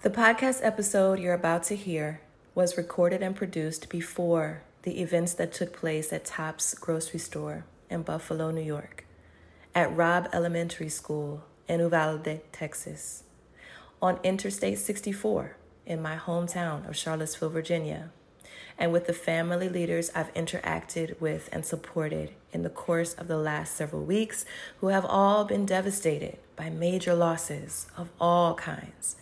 The podcast episode you're about to hear was recorded and produced before the events that took place at Tops Grocery Store in Buffalo, New York, at Robb Elementary School in Uvalde, Texas, on Interstate 64 in my hometown of Charlottesville, Virginia, and with the family leaders I've interacted with and supported in the course of the last several weeks who have all been devastated by major losses of all kinds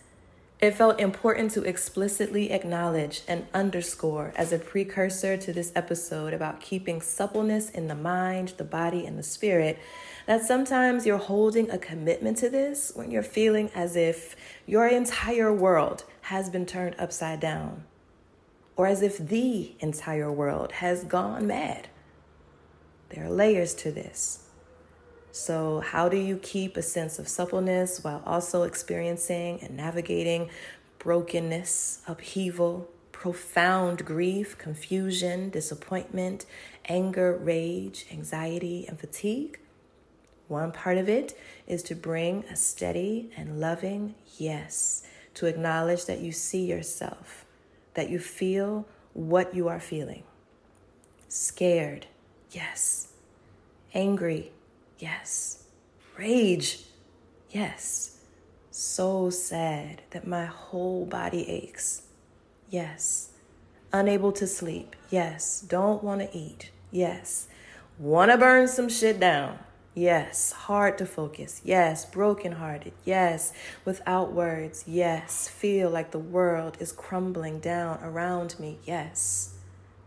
it felt important to explicitly acknowledge and underscore as a precursor to this episode about keeping suppleness in the mind, the body, and the spirit that sometimes you're holding a commitment to this when you're feeling as if your entire world has been turned upside down, or as if the entire world has gone mad. There are layers to this. So, how do you keep a sense of suppleness while also experiencing and navigating brokenness, upheaval, profound grief, confusion, disappointment, anger, rage, anxiety, and fatigue? One part of it is to bring a steady and loving yes, to acknowledge that you see yourself, that you feel what you are feeling. Scared, yes. Angry, Yes. Rage. Yes. So sad that my whole body aches. Yes. Unable to sleep. Yes. Don't want to eat. Yes. Want to burn some shit down. Yes. Hard to focus. Yes. Brokenhearted. Yes. Without words. Yes. Feel like the world is crumbling down around me. Yes.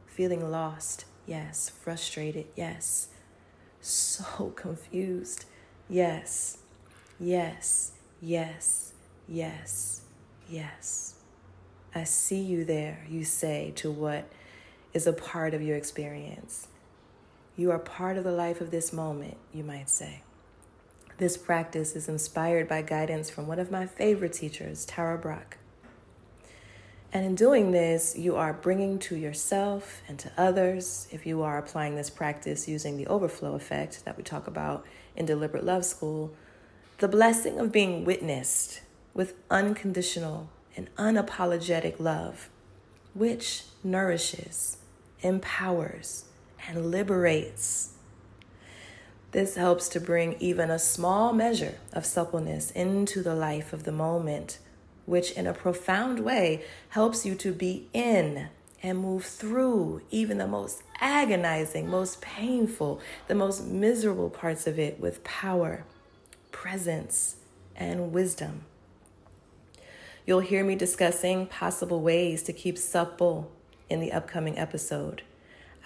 Feeling lost. Yes. Frustrated. Yes so confused. Yes, yes, yes, yes, yes. I see you there, you say to what is a part of your experience. You are part of the life of this moment, you might say. This practice is inspired by guidance from one of my favorite teachers, Tara Brach. And in doing this, you are bringing to yourself and to others, if you are applying this practice using the overflow effect that we talk about in Deliberate Love School, the blessing of being witnessed with unconditional and unapologetic love, which nourishes, empowers, and liberates. This helps to bring even a small measure of suppleness into the life of the moment which in a profound way helps you to be in and move through even the most agonizing, most painful, the most miserable parts of it with power, presence, and wisdom. You'll hear me discussing possible ways to keep supple in the upcoming episode.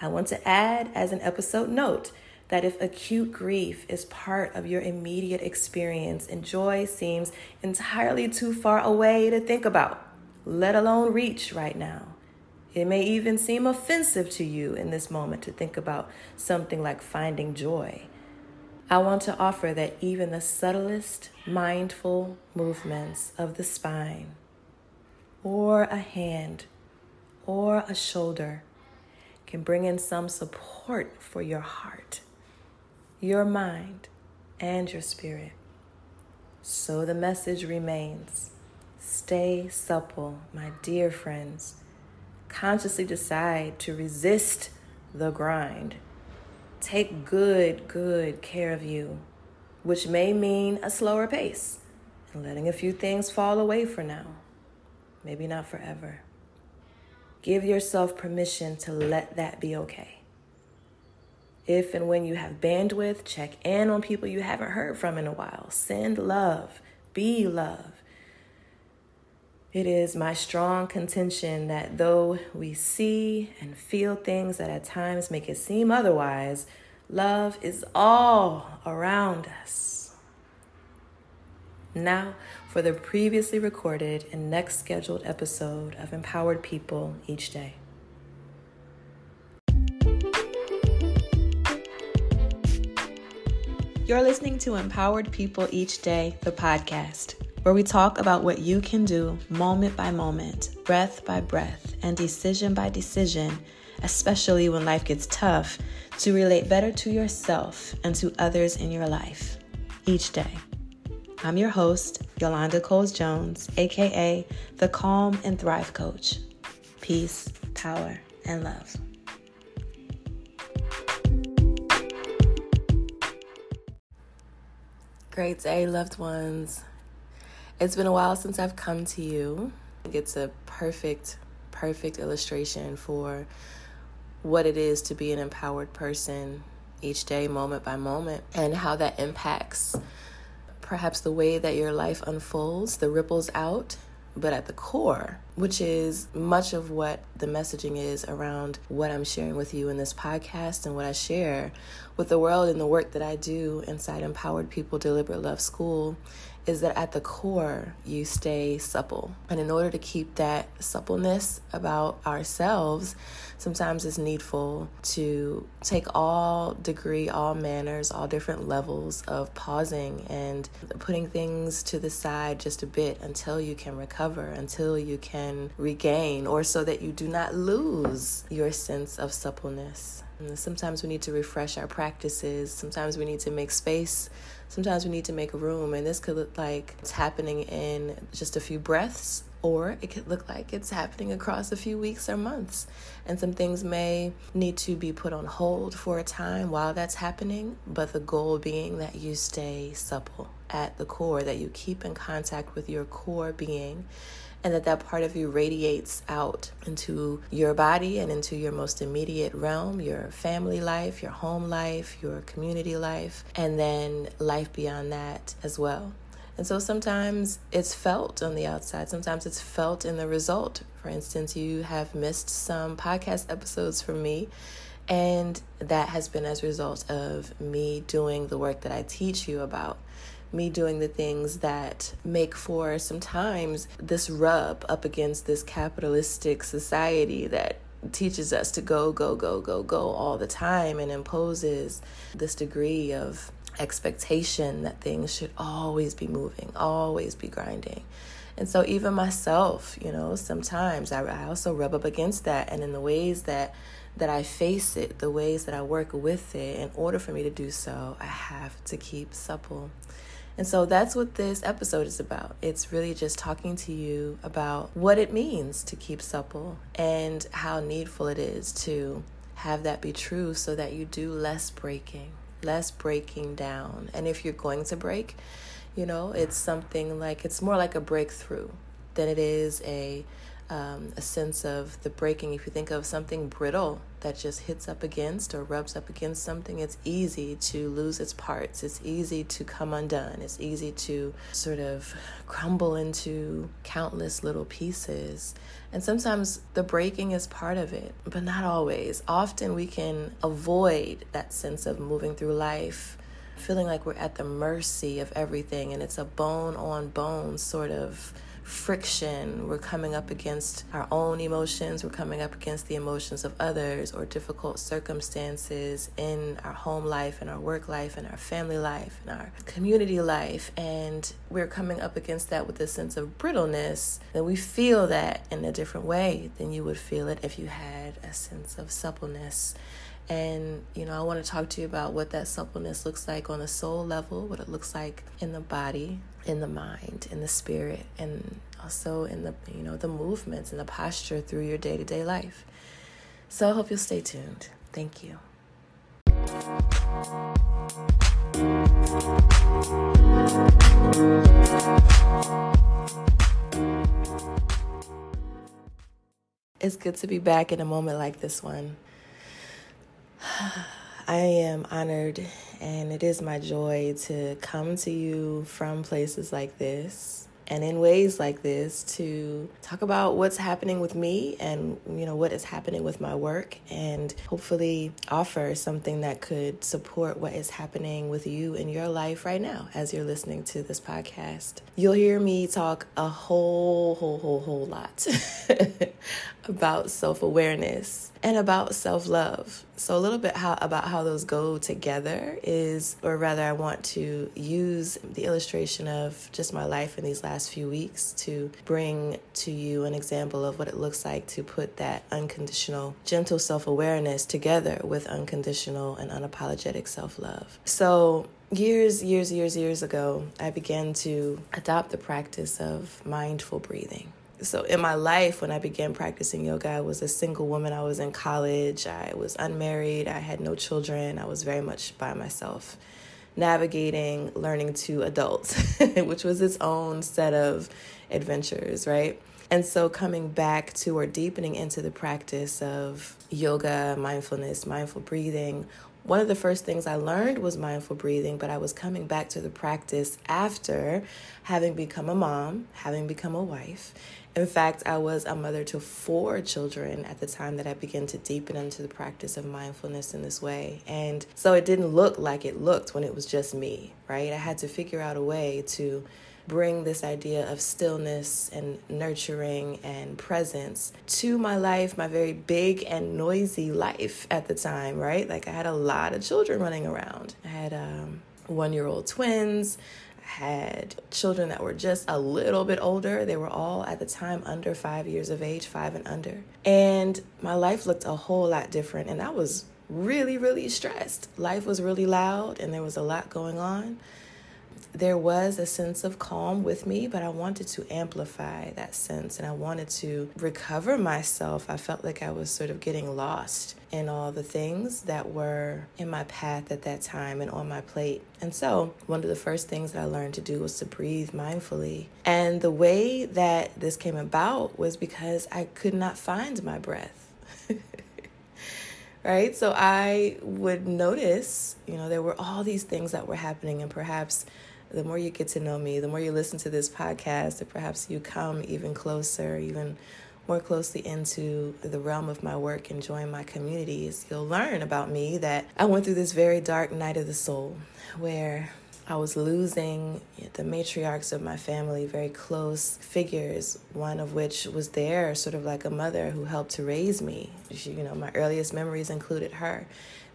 I want to add as an episode note that if acute grief is part of your immediate experience and joy seems entirely too far away to think about, let alone reach right now, it may even seem offensive to you in this moment to think about something like finding joy. I want to offer that even the subtlest mindful movements of the spine, or a hand, or a shoulder, can bring in some support for your heart your mind, and your spirit. So the message remains stay supple, my dear friends. Consciously decide to resist the grind. Take good, good care of you, which may mean a slower pace and letting a few things fall away for now. Maybe not forever. Give yourself permission to let that be okay. If and when you have bandwidth, check in on people you haven't heard from in a while. Send love, be love. It is my strong contention that though we see and feel things that at times make it seem otherwise, love is all around us. Now, for the previously recorded and next scheduled episode of Empowered People Each Day. You're listening to Empowered People Each Day, the podcast, where we talk about what you can do moment by moment, breath by breath, and decision by decision, especially when life gets tough, to relate better to yourself and to others in your life each day. I'm your host, Yolanda Coles Jones, aka the Calm and Thrive Coach. Peace, power, and love. Great day, loved ones. It's been a while since I've come to you. It's a perfect, perfect illustration for what it is to be an empowered person each day, moment by moment, and how that impacts perhaps the way that your life unfolds, the ripples out, but at the core, which is much of what the messaging is around what I'm sharing with you in this podcast and what I share with the world and the work that I do inside Empowered People Deliberate Love School is that at the core, you stay supple. And in order to keep that suppleness about ourselves, sometimes it's needful to take all degree, all manners, all different levels of pausing and putting things to the side just a bit until you can recover, until you can regain, or so that you do not lose your sense of suppleness. Sometimes we need to refresh our practices. Sometimes we need to make space. Sometimes we need to make room. And this could look like it's happening in just a few breaths, or it could look like it's happening across a few weeks or months. And some things may need to be put on hold for a time while that's happening, but the goal being that you stay supple at the core, that you keep in contact with your core being and that that part of you radiates out into your body and into your most immediate realm, your family life, your home life, your community life, and then life beyond that as well. And so sometimes it's felt on the outside, sometimes it's felt in the result. For instance, you have missed some podcast episodes from me. And that has been as a result of me doing the work that I teach you about me doing the things that make for sometimes this rub up against this capitalistic society that teaches us to go, go, go, go, go all the time and imposes this degree of expectation that things should always be moving, always be grinding. And so, even myself, you know, sometimes I, I also rub up against that. And in the ways that that I face it, the ways that I work with it, in order for me to do so, I have to keep supple. And so that's what this episode is about. It's really just talking to you about what it means to keep supple and how needful it is to have that be true so that you do less breaking, less breaking down. And if you're going to break, you know, it's something like it's more like a breakthrough than it is a um, a sense of the breaking. If you think of something brittle that just hits up against or rubs up against something, it's easy to lose its parts. It's easy to come undone. It's easy to sort of crumble into countless little pieces. And sometimes the breaking is part of it, but not always. Often we can avoid that sense of moving through life feeling like we're at the mercy of everything and it's a bone on bone sort of friction. We're coming up against our own emotions. We're coming up against the emotions of others or difficult circumstances in our home life, in our work life, in our family life, in our community life. And we're coming up against that with a sense of brittleness. And we feel that in a different way than you would feel it if you had a sense of suppleness. And, you know, I want to talk to you about what that suppleness looks like on a soul level, what it looks like in the body, in the mind, in the spirit, and also in the, you know, the movements and the posture through your day to day life. So I hope you'll stay tuned. Thank you. It's good to be back in a moment like this one. I am honored and it is my joy to come to you from places like this and in ways like this to talk about what's happening with me and you know what is happening with my work and hopefully offer something that could support what is happening with you in your life right now as you're listening to this podcast. You'll hear me talk a whole whole whole whole lot about self-awareness and about self love. So, a little bit how, about how those go together is, or rather, I want to use the illustration of just my life in these last few weeks to bring to you an example of what it looks like to put that unconditional, gentle self awareness together with unconditional and unapologetic self love. So, years, years, years, years ago, I began to adopt the practice of mindful breathing. So, in my life, when I began practicing yoga, I was a single woman. I was in college. I was unmarried. I had no children. I was very much by myself, navigating learning to adult, which was its own set of adventures, right? And so, coming back to or deepening into the practice of yoga, mindfulness, mindful breathing, one of the first things I learned was mindful breathing, but I was coming back to the practice after having become a mom, having become a wife. In fact, I was a mother to four children at the time that I began to deepen into the practice of mindfulness in this way. And so it didn't look like it looked when it was just me, right? I had to figure out a way to bring this idea of stillness and nurturing and presence to my life, my very big and noisy life at the time, right? Like I had a lot of children running around. I had um, one year old twins. Had children that were just a little bit older. They were all at the time under five years of age, five and under. And my life looked a whole lot different. And I was really, really stressed. Life was really loud and there was a lot going on there was a sense of calm with me, but I wanted to amplify that sense and I wanted to recover myself. I felt like I was sort of getting lost in all the things that were in my path at that time and on my plate. And so, one of the first things that I learned to do was to breathe mindfully. And the way that this came about was because I could not find my breath. right? So I would notice, you know, there were all these things that were happening, and perhaps the more you get to know me, the more you listen to this podcast, or perhaps you come even closer, even more closely into the realm of my work and join my communities, you'll learn about me that I went through this very dark night of the soul where I was losing the matriarchs of my family, very close figures, one of which was there, sort of like a mother who helped to raise me. She, you know, my earliest memories included her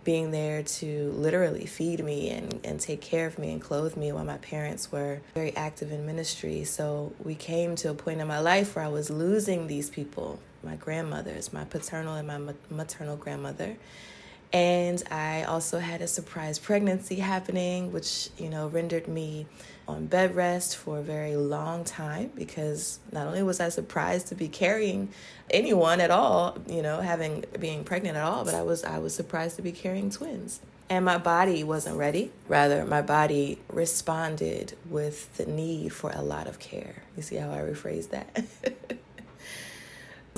being there to literally feed me and, and take care of me and clothe me while my parents were very active in ministry. So we came to a point in my life where I was losing these people my grandmothers, my paternal and my maternal grandmother. And I also had a surprise pregnancy happening, which, you know, rendered me on bed rest for a very long time because not only was I surprised to be carrying anyone at all, you know, having being pregnant at all, but I was I was surprised to be carrying twins. And my body wasn't ready. Rather, my body responded with the need for a lot of care. You see how I rephrased that?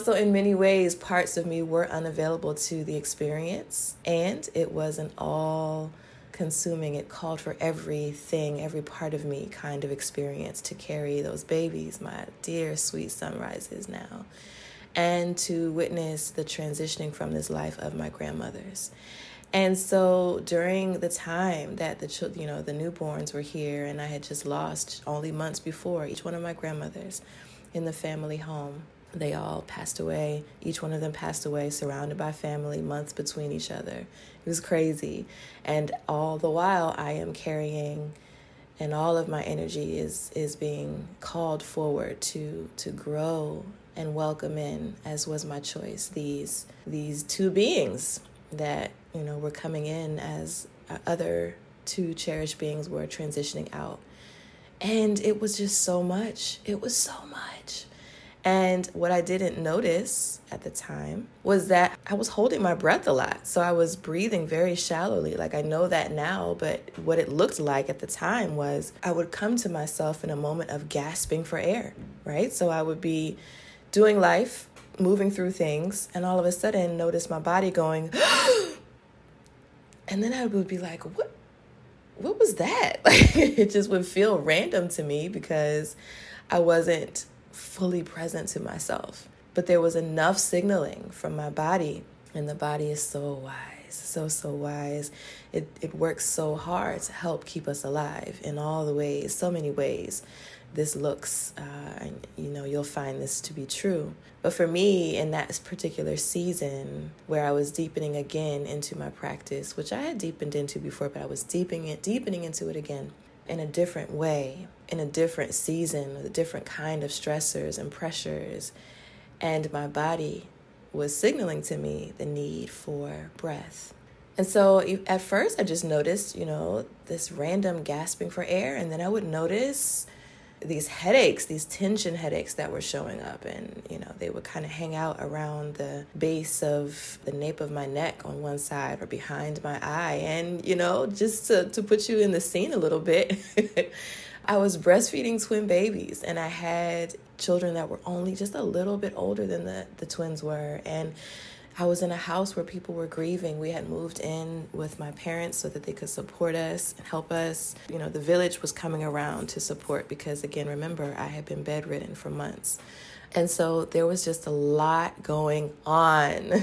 so, in many ways, parts of me were unavailable to the experience, and it wasn't all consuming, it called for everything, every part of me kind of experience to carry those babies, my dear sweet sunrises now, and to witness the transitioning from this life of my grandmothers. And so during the time that the children, you know, the newborns were here and I had just lost only months before each one of my grandmothers in the family home. They all passed away. Each one of them passed away, surrounded by family, months between each other. It was crazy. And all the while, I am carrying, and all of my energy is is being called forward to to grow and welcome in, as was my choice. These these two beings that you know were coming in as uh, other two cherished beings were transitioning out, and it was just so much. It was so much and what I didn't notice at the time was that I was holding my breath a lot. So I was breathing very shallowly. Like I know that now, but what it looked like at the time was I would come to myself in a moment of gasping for air, right? So I would be doing life, moving through things, and all of a sudden notice my body going, and then I would be like, what? What was that? Like it just would feel random to me because I wasn't fully present to myself. But there was enough signaling from my body, and the body is so wise, so, so wise. It, it works so hard to help keep us alive in all the ways, so many ways. this looks. Uh, and, you know, you'll find this to be true. But for me, in that particular season where I was deepening again into my practice, which I had deepened into before, but I was deepening it, deepening into it again in a different way, in a different season, with a different kind of stressors and pressures. And my body was signaling to me the need for breath. And so at first, I just noticed, you know, this random gasping for air, and then I would notice these headaches, these tension headaches that were showing up. And, you know, they would kind of hang out around the base of the nape of my neck on one side or behind my eye. And, you know, just to, to put you in the scene a little bit, I was breastfeeding twin babies and I had children that were only just a little bit older than the, the twins were. And I was in a house where people were grieving. We had moved in with my parents so that they could support us and help us. You know, the village was coming around to support because, again, remember, I had been bedridden for months. And so there was just a lot going on.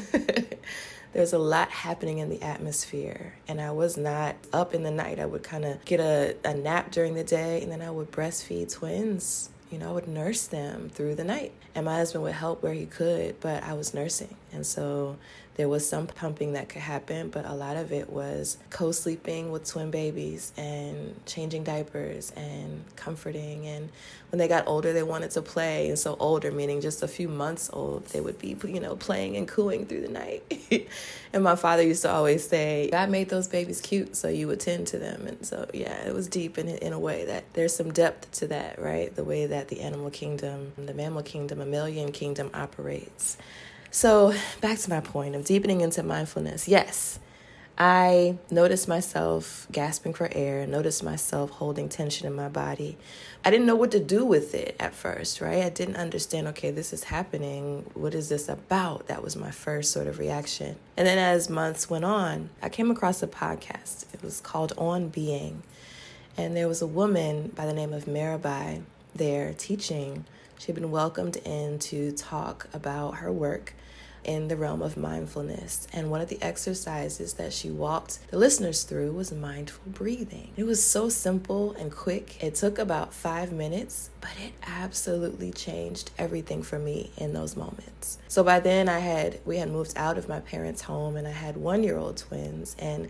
There's a lot happening in the atmosphere. And I was not up in the night. I would kind of get a, a nap during the day and then I would breastfeed twins you know, I would nurse them through the night. And my husband would help where he could, but I was nursing. And so there was some pumping that could happen, but a lot of it was co sleeping with twin babies and changing diapers and comforting. And when they got older, they wanted to play. And so, older, meaning just a few months old, they would be, you know, playing and cooing through the night. and my father used to always say, God made those babies cute, so you attend to them. And so, yeah, it was deep in, in a way that there's some depth to that, right? The way that the animal kingdom, the mammal kingdom, mammalian kingdom operates. So, back to my point of deepening into mindfulness. Yes, I noticed myself gasping for air, noticed myself holding tension in my body. I didn't know what to do with it at first, right? I didn't understand, okay, this is happening. What is this about? That was my first sort of reaction. And then as months went on, I came across a podcast. It was called On Being. And there was a woman by the name of Mirabai there teaching she had been welcomed in to talk about her work in the realm of mindfulness. And one of the exercises that she walked the listeners through was mindful breathing. It was so simple and quick. It took about five minutes, but it absolutely changed everything for me in those moments. So by then I had we had moved out of my parents' home and I had one year old twins and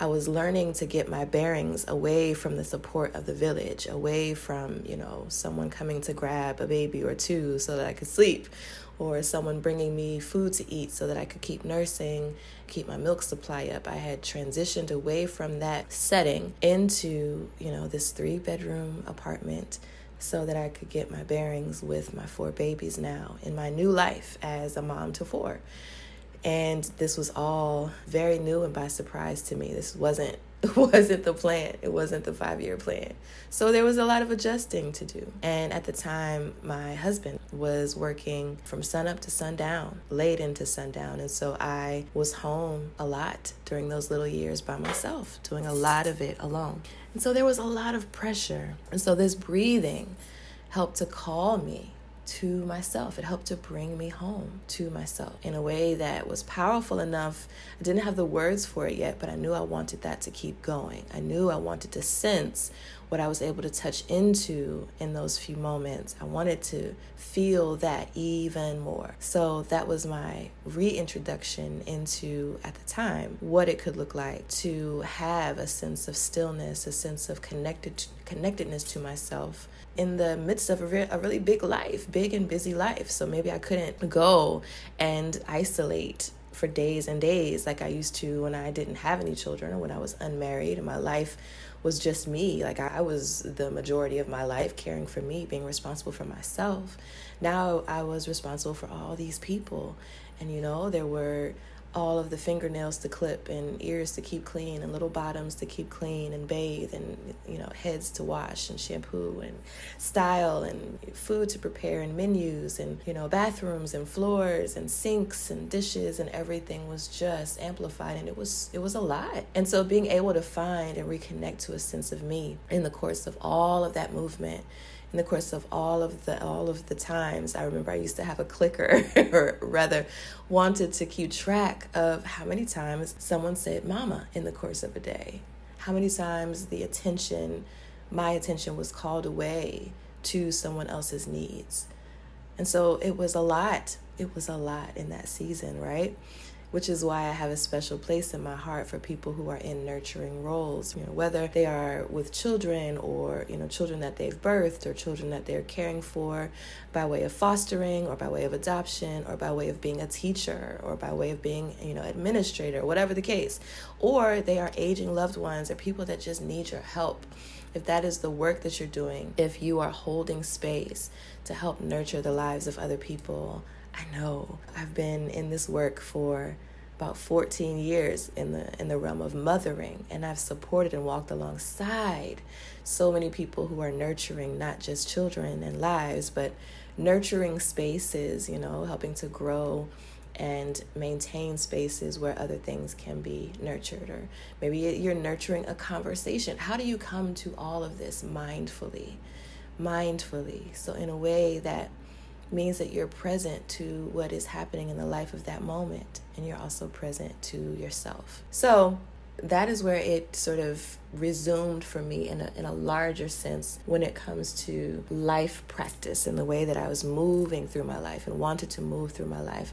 I was learning to get my bearings away from the support of the village, away from, you know, someone coming to grab a baby or two so that I could sleep, or someone bringing me food to eat so that I could keep nursing, keep my milk supply up. I had transitioned away from that setting into, you know, this three bedroom apartment so that I could get my bearings with my four babies now in my new life as a mom to four. And this was all very new and by surprise to me. This wasn't wasn't the plan. It wasn't the 5-year plan. So there was a lot of adjusting to do. And at the time, my husband was working from sunup to sundown, late into sundown, and so I was home a lot during those little years by myself, doing a lot of it alone. And so there was a lot of pressure. And so this breathing helped to call me to myself. It helped to bring me home to myself in a way that was powerful enough. I didn't have the words for it yet, but I knew I wanted that to keep going. I knew I wanted to sense what I was able to touch into in those few moments. I wanted to feel that even more. So that was my reintroduction into, at the time, what it could look like to have a sense of stillness, a sense of connected connectedness to myself in the midst of a, re- a really big life, big and busy life. So maybe I couldn't go and isolate for days and days like I used to when I didn't have any children or when I was unmarried and my life was just me. Like I was the majority of my life caring for me, being responsible for myself. Now I was responsible for all these people. And you know, there were all of the fingernails to clip and ears to keep clean and little bottoms to keep clean and bathe and you know heads to wash and shampoo and style and food to prepare and menus and you know bathrooms and floors and sinks and dishes and everything was just amplified and it was it was a lot. And so being able to find and reconnect to a sense of me in the course of all of that movement in the course of all of the all of the times i remember i used to have a clicker or rather wanted to keep track of how many times someone said mama in the course of a day how many times the attention my attention was called away to someone else's needs. And so it was a lot. It was a lot in that season, right? Which is why I have a special place in my heart for people who are in nurturing roles, you know, whether they are with children or, you know, children that they've birthed or children that they're caring for by way of fostering or by way of adoption or by way of being a teacher or by way of being, you know, administrator, whatever the case. Or they are aging loved ones or people that just need your help if that is the work that you're doing, if you are holding space to help nurture the lives of other people, I know I've been in this work for about 14 years in the in the realm of mothering and I've supported and walked alongside so many people who are nurturing not just children and lives but nurturing spaces, you know, helping to grow and maintain spaces where other things can be nurtured or maybe you're nurturing a conversation. How do you come to all of this mindfully? Mindfully. So in a way that means that you're present to what is happening in the life of that moment and you're also present to yourself. So, that is where it sort of resumed for me in a, in a larger sense when it comes to life practice and the way that I was moving through my life and wanted to move through my life.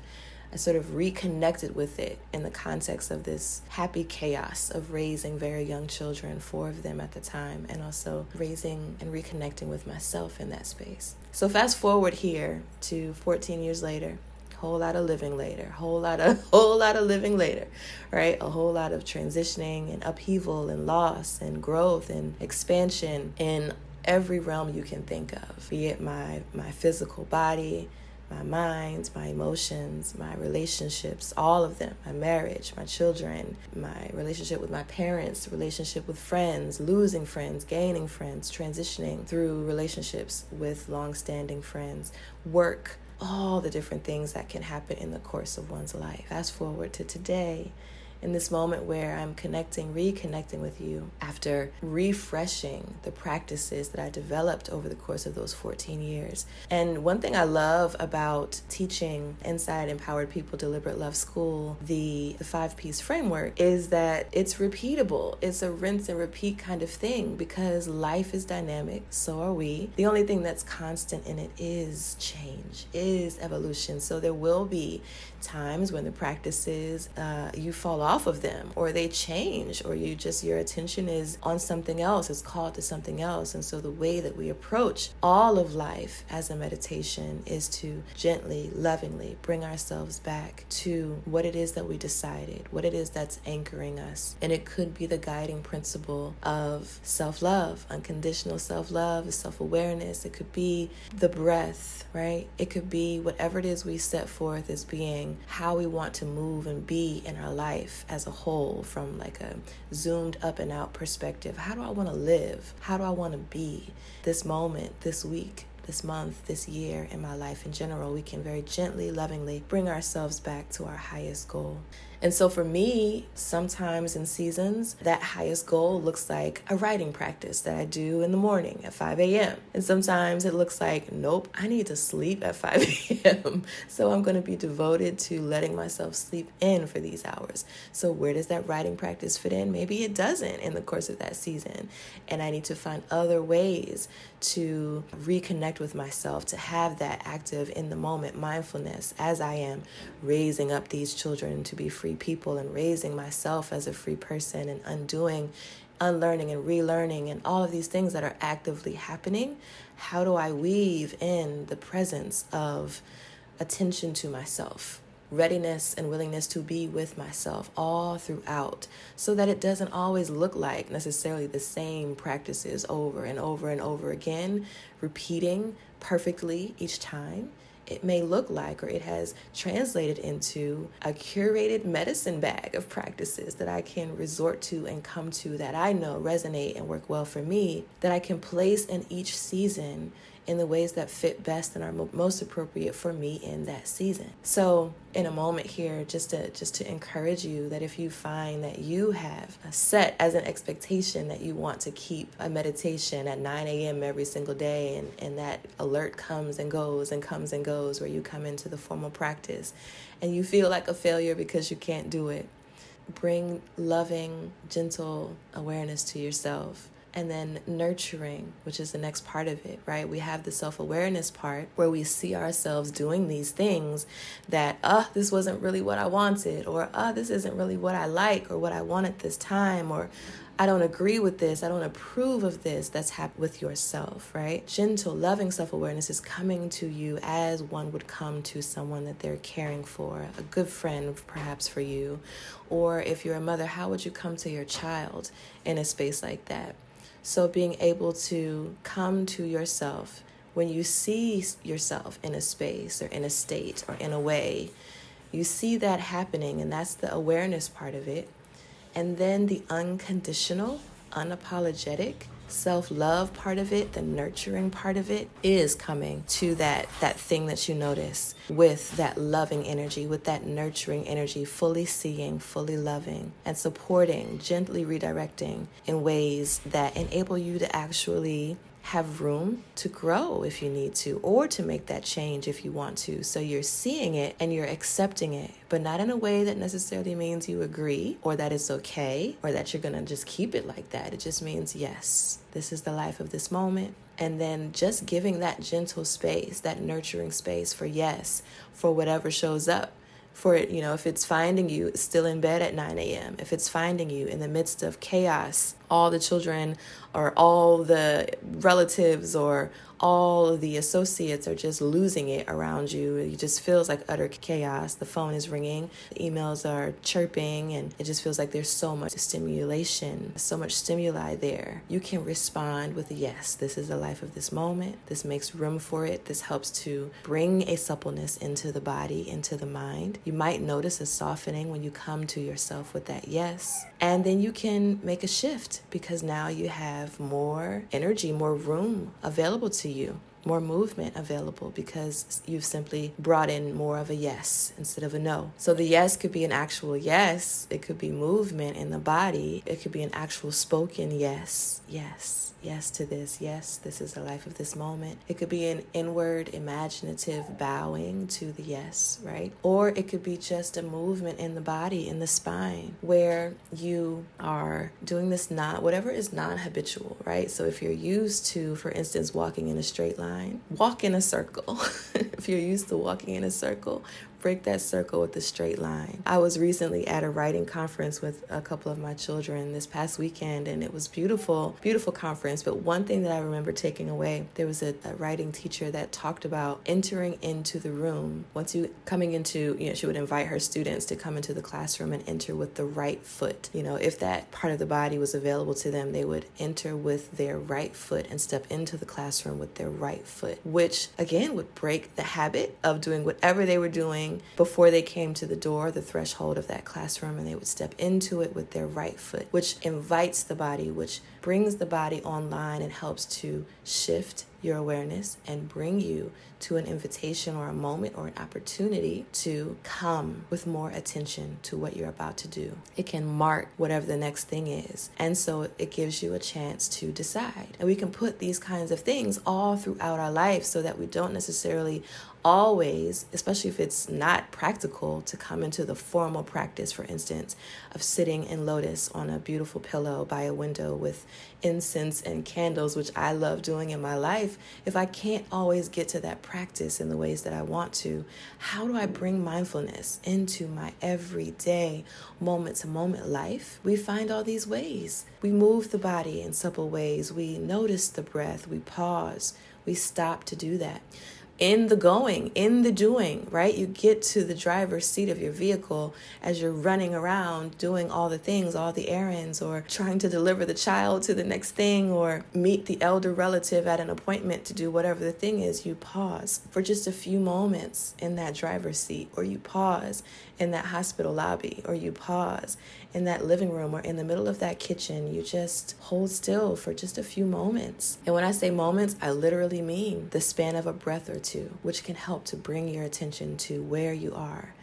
I sort of reconnected with it in the context of this happy chaos of raising very young children, four of them at the time, and also raising and reconnecting with myself in that space. So, fast forward here to 14 years later, whole lot of living later whole lot of whole lot of living later right? A whole lot of transitioning and upheaval and loss and growth and expansion in every realm you can think of be it my my physical body my mind, my emotions, my relationships, all of them, my marriage, my children, my relationship with my parents, relationship with friends, losing friends, gaining friends, transitioning through relationships with long-standing friends, work, all the different things that can happen in the course of one's life. Fast forward to today in this moment where I'm connecting, reconnecting with you after refreshing the practices that I developed over the course of those 14 years. And one thing I love about teaching inside Empowered People Deliberate Love School, the, the five piece framework, is that it's repeatable. It's a rinse and repeat kind of thing because life is dynamic, so are we. The only thing that's constant in it is change, is evolution. So there will be times when the practices uh, you fall off of them or they change or you just your attention is on something else is called to something else. And so the way that we approach all of life as a meditation is to gently lovingly bring ourselves back to what it is that we decided what it is that's anchoring us. And it could be the guiding principle of self-love unconditional self-love self-awareness. It could be the breath right? It could be whatever it is we set forth as being how we want to move and be in our life as a whole from like a zoomed up and out perspective. How do I want to live? How do I want to be this moment, this week? This month, this year, in my life in general, we can very gently, lovingly bring ourselves back to our highest goal. And so for me, sometimes in seasons, that highest goal looks like a writing practice that I do in the morning at 5 a.m. And sometimes it looks like, nope, I need to sleep at 5 a.m. so I'm going to be devoted to letting myself sleep in for these hours. So where does that writing practice fit in? Maybe it doesn't in the course of that season. And I need to find other ways to reconnect with myself, to have that active in the moment mindfulness as I am raising up these children to be free free people and raising myself as a free person and undoing, unlearning, and relearning, and all of these things that are actively happening, how do I weave in the presence of attention to myself? readiness and willingness to be with myself all throughout so that it doesn't always look like necessarily the same practices over and over and over again, repeating perfectly each time it may look like, or it has translated into a curated medicine bag of practices that I can resort to and come to that I know resonate and work well for me, that I can place in each season in the ways that fit best and are most appropriate for me in that season. So, in a moment here just to just to encourage you that if you find that you have set as an expectation that you want to keep a meditation at 9 a.m. every single day and, and that alert comes and goes and comes and goes where you come into the formal practice and you feel like a failure because you can't do it, bring loving, gentle awareness to yourself and then nurturing, which is the next part of it, right? We have the self awareness part where we see ourselves doing these things that, uh, this wasn't really what I wanted, or uh, this isn't really what I like, or what I want at this time, or I don't agree with this, I don't approve of this. That's happened with yourself, right? Gentle, loving self awareness is coming to you as one would come to someone that they're caring for, a good friend, perhaps for you. Or if you're a mother, how would you come to your child in a space like that? So, being able to come to yourself when you see yourself in a space or in a state or in a way, you see that happening, and that's the awareness part of it. And then the unconditional, unapologetic, self-love part of it the nurturing part of it is coming to that that thing that you notice with that loving energy with that nurturing energy fully seeing fully loving and supporting gently redirecting in ways that enable you to actually have room to grow if you need to, or to make that change if you want to. So you're seeing it and you're accepting it, but not in a way that necessarily means you agree or that it's okay or that you're going to just keep it like that. It just means, yes, this is the life of this moment. And then just giving that gentle space, that nurturing space for yes, for whatever shows up for it, you know, if it's finding you still in bed at 9 a.m., if it's finding you in the midst of chaos, all the children or all the relatives or all the associates are just losing it around you. It just feels like utter chaos. The phone is ringing, the emails are chirping, and it just feels like there's so much stimulation, so much stimuli there. You can respond with yes, this is the life of this moment. This makes room for it. This helps to bring a suppleness into the body, into the mind. You might notice a softening when you come to yourself with that yes. And then you can make a shift because now you have more energy, more room available to you more movement available because you've simply brought in more of a yes instead of a no. So the yes could be an actual yes, it could be movement in the body, it could be an actual spoken yes, yes yes to this. Yes, this is the life of this moment. It could be an inward, imaginative bowing to the yes, right? Or it could be just a movement in the body, in the spine, where you are doing this not, whatever is non habitual, right? So if you're used to, for instance, walking in a straight line, walk in a circle. if you're used to walking in a circle, break that circle with a straight line. I was recently at a writing conference with a couple of my children this past weekend, and it was beautiful, beautiful conference. But one thing that I remember taking away, there was a, a writing teacher that talked about entering into the room. Once you coming into, you know, she would invite her students to come into the classroom and enter with the right foot. You know, if that part of the body was available to them, they would enter with their right foot and step into the classroom with their right foot, which again would break the habit of doing whatever they were doing before they came to the door, the threshold of that classroom, and they would step into it with their right foot, which invites the body, which brings the body online and helps to shift your awareness and bring you to an invitation or a moment or an opportunity to come with more attention to what you're about to do. It can mark whatever the next thing is. And so it gives you a chance to decide. And we can put these kinds of things all throughout our life so that we don't necessarily always, especially if it's not practical, to come into the formal practice, for instance, of sitting in lotus on a beautiful pillow by a window with incense and candles, which I love doing in my life. If I can't always get to that practice in the ways that I want to, how do I bring mindfulness into my everyday moment to moment life? We find all these ways. We move the body in supple ways, we notice the breath, we pause, we stop to do that in the going, in the doing, right? You get to the driver's seat of your vehicle as you're running around doing all the things, all the errands, or trying to deliver the child to the next thing, or meet the elder relative at an appointment to do whatever the thing is. You pause for just a few moments in that driver's seat, or you pause in that hospital lobby, or you pause in that living room or in the middle of that kitchen, you just hold still for just a few moments. And when I say moments, I literally mean the span of a breath or two, which can help to bring your attention to where you are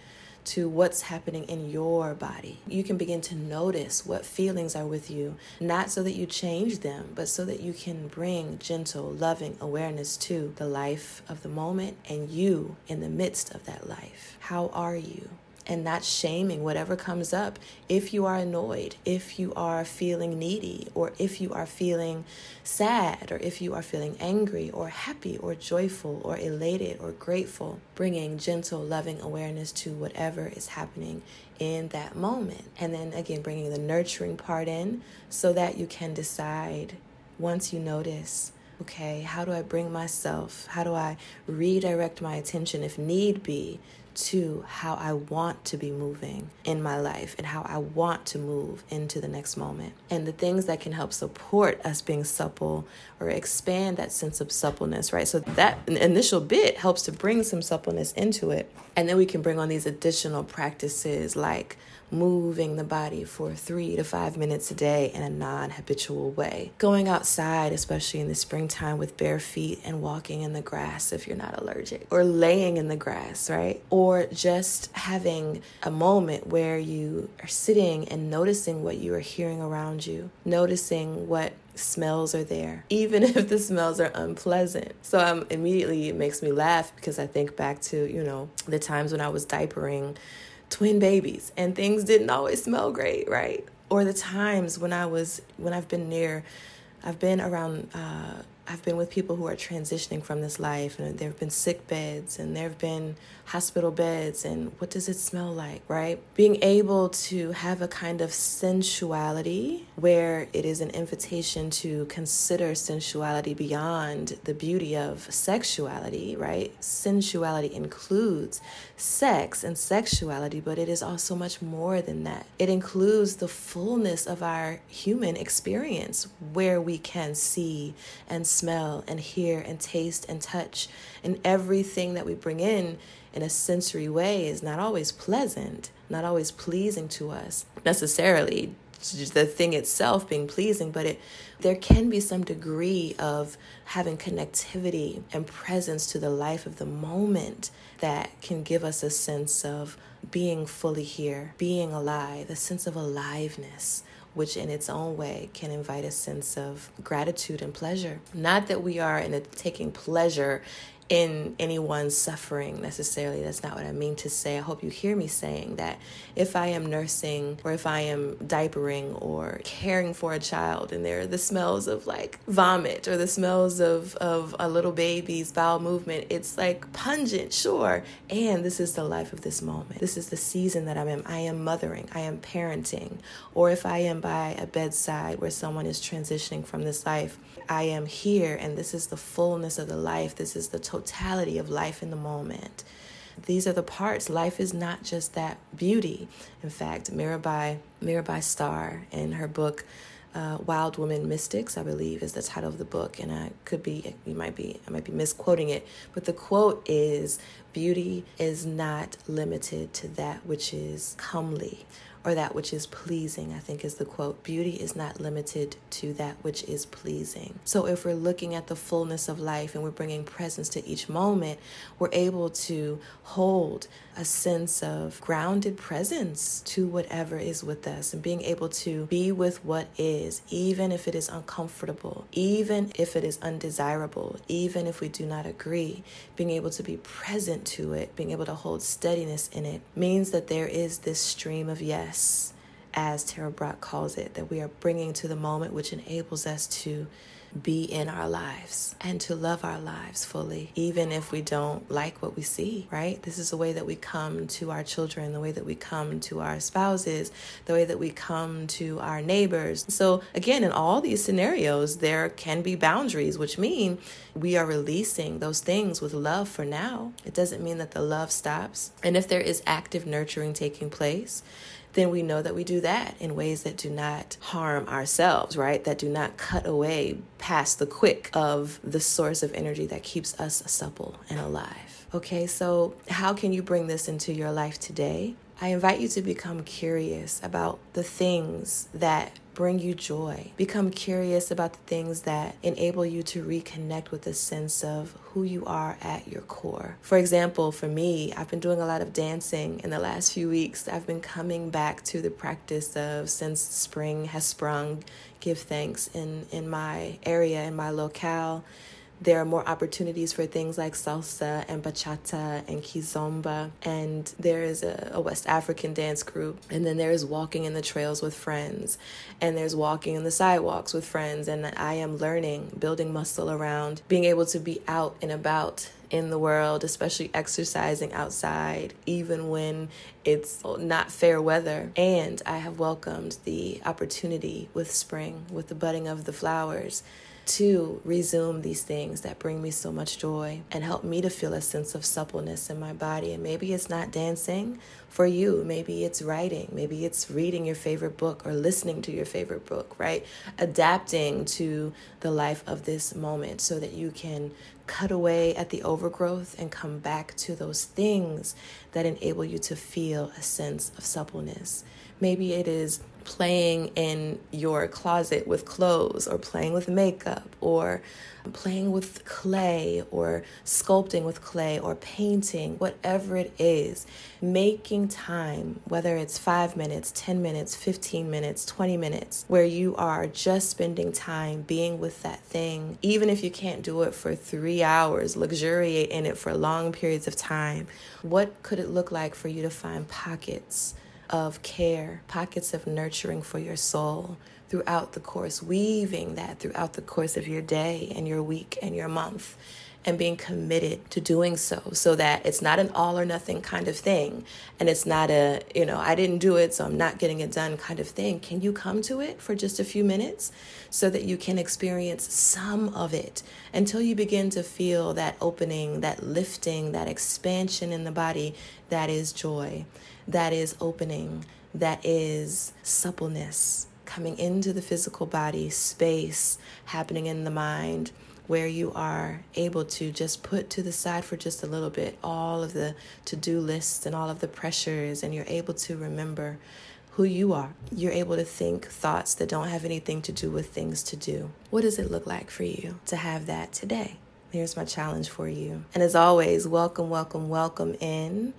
to what's happening in your body. You can begin to notice what feelings are with you, not so that you change them, but so that you can bring gentle, loving awareness to the life of the moment and you in the midst of that life. How are you? And not shaming whatever comes up. If you are annoyed, if you are feeling needy, or if you are feeling sad, or if you are feeling angry, or happy, or joyful, or elated, or grateful, bringing gentle, loving awareness to whatever is happening in that moment. And then again, bringing the nurturing part in so that you can decide once you notice okay, how do I bring myself, how do I redirect my attention if need be to how I want to be moving in my life and how I want to move into the next moment. And the things that can help support us being supple or expand that sense of suppleness, right? So that initial bit helps to bring some suppleness into it. And then we can bring on these additional practices like moving the body for three to five minutes a day in a non habitual way. Going outside, especially in the springtime, with bare feet and walking in the grass if you're not allergic, or laying in the grass, right? Or just having a moment where you are sitting and noticing what you are hearing around you, noticing what smells are there, even if the smells are unpleasant. So um, immediately it makes me laugh because I think back to, you know, the times when I was diapering twin babies and things didn't always smell great, right? Or the times when I was, when I've been near, I've been around, uh, I've been with people who are transitioning from this life, and there have been sick beds, and there have been hospital beds, and what does it smell like, right? Being able to have a kind of sensuality where it is an invitation to consider sensuality beyond the beauty of sexuality, right? Sensuality includes sex and sexuality, but it is also much more than that. It includes the fullness of our human experience where we can see and smell and hear and taste and touch and everything that we bring in in a sensory way is not always pleasant, not always pleasing to us necessarily the thing itself being pleasing, but it there can be some degree of having connectivity and presence to the life of the moment that can give us a sense of being fully here, being alive, a sense of aliveness which in its own way can invite a sense of gratitude and pleasure. Not that we are in a, taking pleasure in anyone's suffering necessarily. That's not what I mean to say. I hope you hear me saying that if I am nursing or if I am diapering or caring for a child and there are the smells of like vomit or the smells of, of a little baby's bowel movement, it's like pungent, sure. And this is the life of this moment. This is the season that I'm in. I am mothering, I am parenting. Or if I am by a bedside where someone is transitioning from this life, I am here and this is the fullness of the life. This is the totality of life in the moment. These are the parts. Life is not just that beauty. In fact, Mirabai, Mirabai Starr in her book, uh, Wild Women Mystics, I believe, is the title of the book, and I could be, you might be, I might be misquoting it, but the quote is, "Beauty is not limited to that which is comely, or that which is pleasing, I think is the quote. Beauty is not limited to that which is pleasing. So if we're looking at the fullness of life and we're bringing presence to each moment, we're able to hold a sense of grounded presence to whatever is with us and being able to be with what is, even if it is uncomfortable, even if it is undesirable, even if we do not agree. Being able to be present to it, being able to hold steadiness in it, means that there is this stream of yes, as Tara Brach calls it, that we are bringing to the moment, which enables us to be in our lives and to love our lives fully, even if we don't like what we see, right? This is the way that we come to our children, the way that we come to our spouses, the way that we come to our neighbors. So, again, in all these scenarios, there can be boundaries, which mean we are releasing those things with love for now. It doesn't mean that the love stops. And if there is active nurturing taking place, then we know that we do that in ways that do not harm ourselves, right? That do not cut away past the quick of the source of energy that keeps us supple and alive. Okay, so how can you bring this into your life today? I invite you to become curious about the things that bring you joy. Become curious about the things that enable you to reconnect with a sense of who you are at your core. For example, for me, I've been doing a lot of dancing in the last few weeks. I've been coming back to the practice of since spring has sprung, give thanks in in my area in my locale there are more opportunities for things like salsa and bachata and kizomba. And there is a, a, West African dance group. And then there is walking in the trails with friends. And there's walking in the sidewalks with friends. And I am learning, building muscle around being able to be out and about in the world, especially exercising outside, even when it's not fair weather. And I have welcomed the opportunity with spring, with the budding of the flowers to resume these things that bring me so much joy and help me to feel a sense of suppleness in my body. And maybe it's not dancing for you, maybe it's writing, maybe it's reading your favorite book or listening to your favorite book, right? Adapting to the life of this moment so that you can cut away at the overgrowth and come back to those things that enable you to feel a sense of suppleness. Maybe it is playing in your closet with clothes or playing with makeup or playing with clay or sculpting with clay or painting, whatever it is, making time, whether it's five minutes, 10 minutes, 15 minutes, 20 minutes, where you are just spending time being with that thing, even if you can't do it for three hours, luxuriate in it for long periods of time. What could it look like for you to find pockets? Of care, pockets of nurturing for your soul throughout the course, weaving that throughout the course of your day and your week and your month, and being committed to doing so so that it's not an all or nothing kind of thing. And it's not a, you know, I didn't do it, so I'm not getting it done kind of thing. Can you come to it for just a few minutes so that you can experience some of it until you begin to feel that opening, that lifting, that expansion in the body that is joy? that is opening, that is suppleness coming into the physical body, space happening in the mind, where you are able to just put to the side for just a little bit all of the to do lists and all of the pressures, and you're able to remember who you are. You're able to think thoughts that don't have anything to do with things to do. What does it look like for you to have that today? Here's my challenge for you. And as always, welcome, welcome, welcome in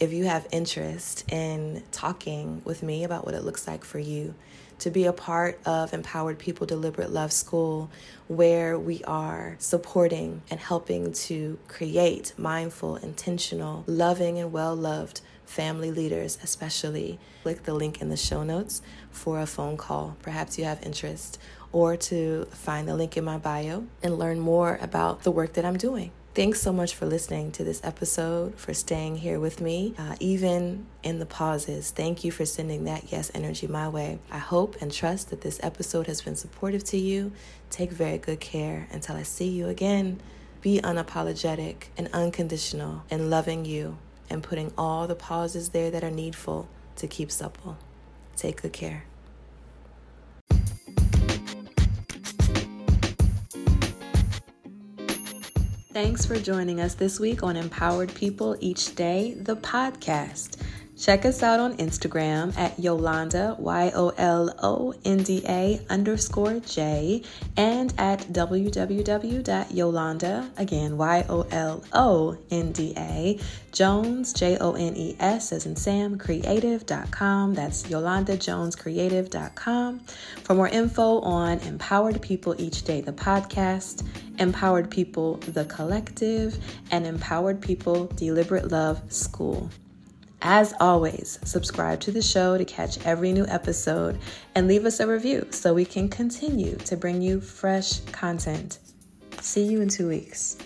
if you have interest in talking with me about what it looks like for you to be a part of Empowered People Deliberate Love School, where we are supporting and helping to create mindful, intentional, loving, and well loved family leaders, especially. Click the link in the show notes for a phone call. Perhaps you have interest, or to find the link in my bio and learn more about the work that I'm doing. Thanks so much for listening to this episode, for staying here with me, uh, even in the pauses. Thank you for sending that yes energy my way. I hope and trust that this episode has been supportive to you. Take very good care until I see you again. Be unapologetic and unconditional in loving you and putting all the pauses there that are needful to keep supple. Take good care. Thanks for joining us this week on Empowered People Each Day, the podcast. Check us out on Instagram at Yolonda, Y O L O N D A underscore J, and at www.yolonda, again, Y O L O N D A, Jones, J O N E S, as in Sam, creative.com. That's YolondaJonesCreative.com. For more info on Empowered People Each Day, the podcast, Empowered People, the collective, and Empowered People Deliberate Love School. As always, subscribe to the show to catch every new episode and leave us a review so we can continue to bring you fresh content. See you in two weeks.